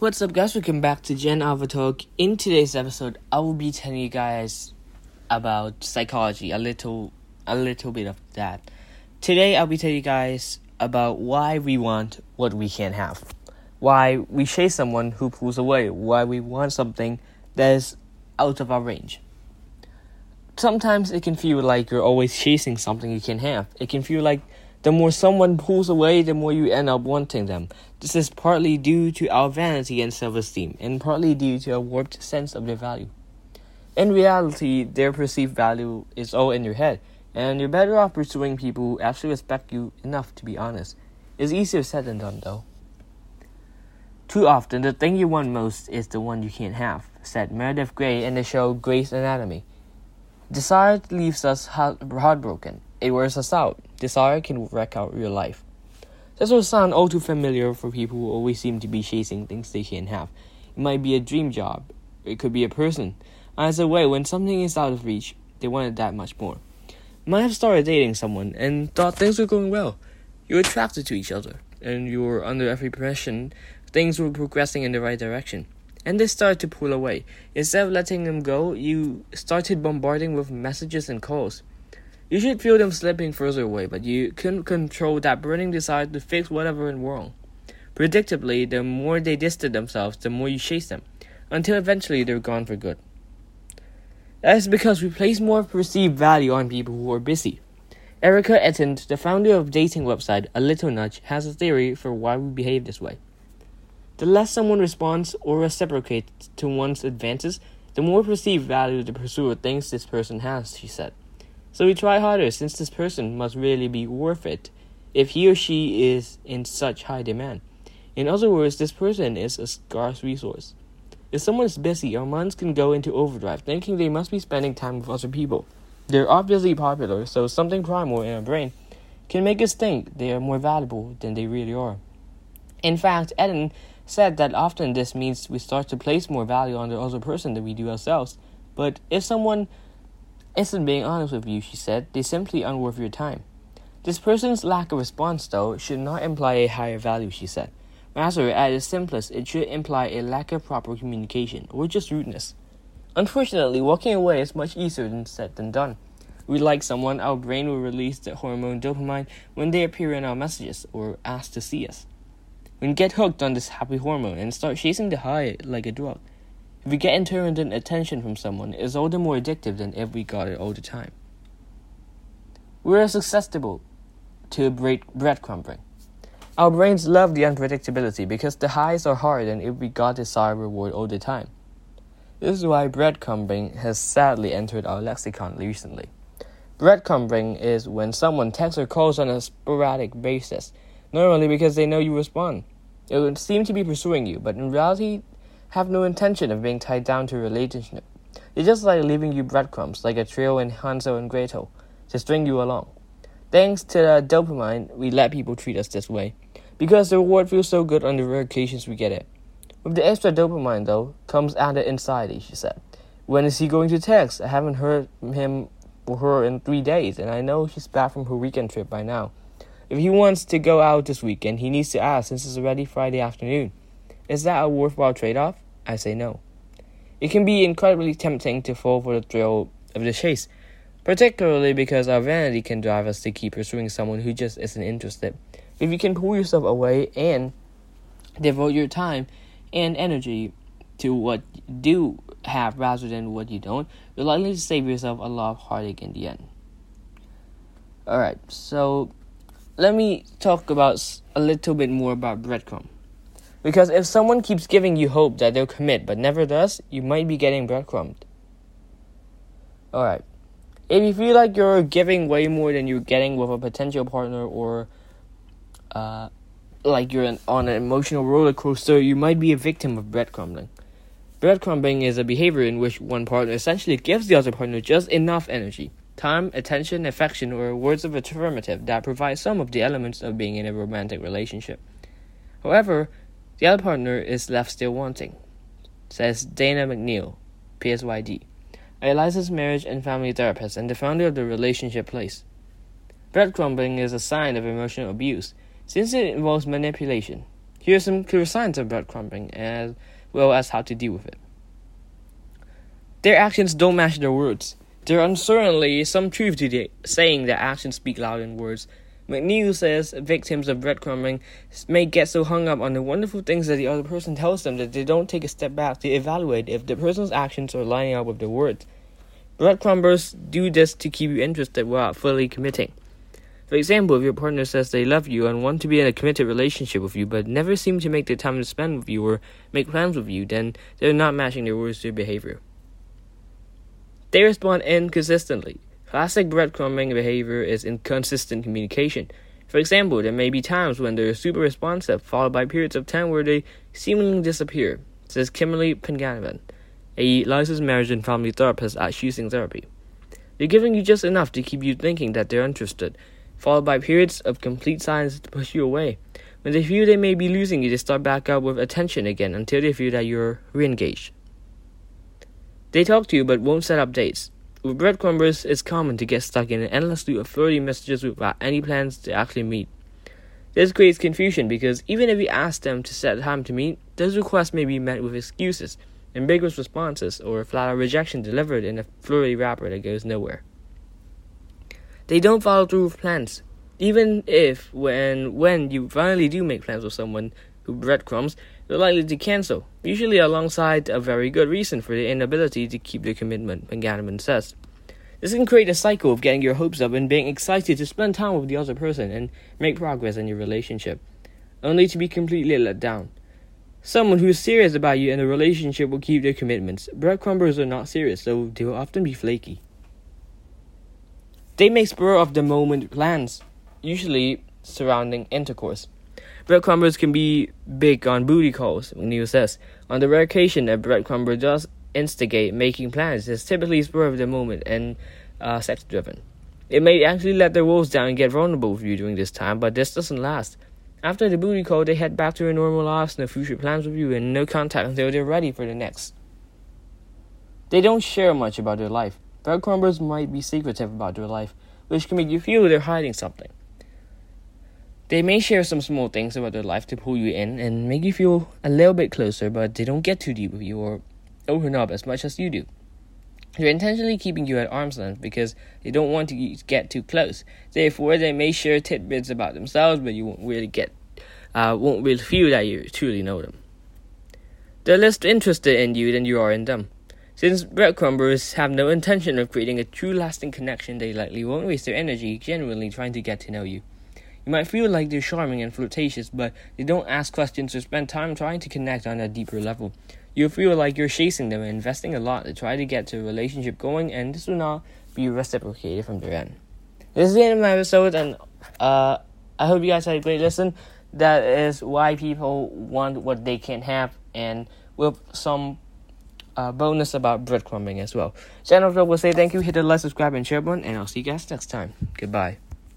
What's up, guys? Welcome back to Gen Alpha Talk. In today's episode, I will be telling you guys about psychology, a little, a little bit of that. Today, I'll be telling you guys about why we want what we can't have, why we chase someone who pulls away, why we want something that is out of our range. Sometimes it can feel like you're always chasing something you can't have. It can feel like the more someone pulls away, the more you end up wanting them. This is partly due to our vanity and self esteem, and partly due to a warped sense of their value. In reality, their perceived value is all in your head, and you're better off pursuing people who actually respect you enough to be honest. It's easier said than done, though. Too often, the thing you want most is the one you can't have, said Meredith Grey in the show Grey's Anatomy. Desire leaves us heartbroken. It wears us out. Desire can wreck out your life. This will sound all too familiar for people who always seem to be chasing things they can't have. It might be a dream job. It could be a person. Either way, when something is out of reach, they want it that much more. You might have started dating someone and thought things were going well. You were attracted to each other, and you were under every impression things were progressing in the right direction and they started to pull away. Instead of letting them go, you started bombarding with messages and calls. You should feel them slipping further away, but you couldn't control that burning desire to fix whatever went wrong. Predictably, the more they distance themselves, the more you chase them, until eventually they're gone for good. That is because we place more perceived value on people who are busy. Erica Ettinger, the founder of dating website A Little Nudge, has a theory for why we behave this way. The less someone responds or reciprocates to one's advances, the more perceived value the pursuer thinks this person has, she said. So we try harder since this person must really be worth it if he or she is in such high demand. In other words, this person is a scarce resource. If someone is busy, our minds can go into overdrive, thinking they must be spending time with other people. They're obviously popular, so something primal in our brain can make us think they are more valuable than they really are. In fact, Ettin said that often this means we start to place more value on the other person than we do ourselves. But if someone isn't being honest with you, she said, they simply aren't worth your time. This person's lack of response, though, should not imply a higher value, she said. Rather, at its simplest, it should imply a lack of proper communication, or just rudeness. Unfortunately, walking away is much easier than said than done. We like someone, our brain will release the hormone dopamine when they appear in our messages or ask to see us. We get hooked on this happy hormone and start chasing the high like a drug. If we get intermittent attention from someone, it's all the more addictive than if we got it all the time. We're susceptible to breadcrumbing. Our brains love the unpredictability because the highs are higher than if we got the desired reward all the time. This is why breadcrumbing has sadly entered our lexicon recently. Breadcrumbing is when someone texts or calls on a sporadic basis normally because they know you respond. It would seem to be pursuing you, but in reality, have no intention of being tied down to a relationship. They're just like leaving you breadcrumbs, like a trail in Hansel and Gretel, to string you along. Thanks to the dopamine, we let people treat us this way, because the reward feels so good on the rare occasions we get it. With the extra dopamine, though, comes added anxiety, she said. When is he going to text? I haven't heard from him or her in three days, and I know she's back from her weekend trip by now. If he wants to go out this weekend, he needs to ask since it's already Friday afternoon. Is that a worthwhile trade off? I say no. It can be incredibly tempting to fall for the thrill of the chase, particularly because our vanity can drive us to keep pursuing someone who just isn't interested. If you can pull yourself away and devote your time and energy to what you do have rather than what you don't, you're likely to save yourself a lot of heartache in the end. Alright, so let me talk about a little bit more about breadcrumb. Because if someone keeps giving you hope that they'll commit but never does, you might be getting breadcrumbed. Alright. If you feel like you're giving way more than you're getting with a potential partner or uh, like you're an, on an emotional roller coaster, you might be a victim of breadcrumbing. Breadcrumbing is a behavior in which one partner essentially gives the other partner just enough energy time, attention, affection, or words of affirmative that provide some of the elements of being in a romantic relationship. However, the other partner is left still wanting, says Dana McNeil, PSYD, a licensed marriage and family therapist and the founder of the Relationship Place. Breadcrumbing is a sign of emotional abuse, since it involves manipulation. Here are some clear signs of breadcrumbing as well as how to deal with it. Their actions don't match their words. There are certainly some truth to the saying that actions speak louder than words. McNeil says victims of breadcrumbing may get so hung up on the wonderful things that the other person tells them that they don't take a step back to evaluate if the person's actions are lining up with their words. Breadcrumbers do this to keep you interested without fully committing. For example, if your partner says they love you and want to be in a committed relationship with you, but never seem to make the time to spend with you or make plans with you, then they're not matching their words to behavior. They respond inconsistently. Classic breadcrumbing behavior is inconsistent communication. For example, there may be times when they're super responsive, followed by periods of time where they seemingly disappear, says Kimberly Panganiban, a licensed marriage and family therapist at Choosing Therapy. They're giving you just enough to keep you thinking that they're interested, followed by periods of complete silence to push you away. When they feel they may be losing you, they start back up with attention again until they feel that you're re engaged. They talk to you but won't set up dates. With breadcrumbers, it's common to get stuck in an endless loop of flirty messages without any plans to actually meet. This creates confusion because even if you ask them to set a time to meet, those requests may be met with excuses, ambiguous responses, or a flat out rejection delivered in a flirty wrapper that goes nowhere. They don't follow through with plans. Even if, when, when you finally do make plans with someone who breadcrumbs, they're likely to cancel, usually alongside a very good reason for their inability to keep their commitment, Panganiban says. This can create a cycle of getting your hopes up and being excited to spend time with the other person and make progress in your relationship, only to be completely let down. Someone who is serious about you in a relationship will keep their commitments. Breadcrumbers are not serious, so they will often be flaky. They make spur of the moment plans, usually surrounding intercourse. Breadcrumbers can be big on booty calls, McNeil says. On the rare occasion a breadcrumber does instigate making plans, it's typically spur of the moment and uh, sex driven. It may actually let their walls down and get vulnerable with you during this time, but this doesn't last. After the booty call, they head back to their normal lives, no future plans with you, and no contact until they're ready for the next. They don't share much about their life. Breadcrumbers might be secretive about their life, which can make you feel they're hiding something. They may share some small things about their life to pull you in and make you feel a little bit closer, but they don't get too deep with you or open up as much as you do. They're intentionally keeping you at arm's length because they don't want to get too close. Therefore, they may share tidbits about themselves, but you won't really get, uh, won't really feel that you truly know them. They're less interested in you than you are in them. Since breadcrumbers have no intention of creating a true lasting connection, they likely won't waste their energy genuinely trying to get to know you. You might feel like they're charming and flirtatious, but they don't ask questions or spend time trying to connect on a deeper level. You'll feel like you're chasing them and investing a lot to try to get to a relationship going, and this will not be reciprocated from their end. This is the end of my episode, and uh, I hope you guys had a great listen. That is why people want what they can't have, and with some uh, bonus about breadcrumbing as well. Channel will say thank you, hit the like, subscribe, and share button, and I'll see you guys next time. Goodbye.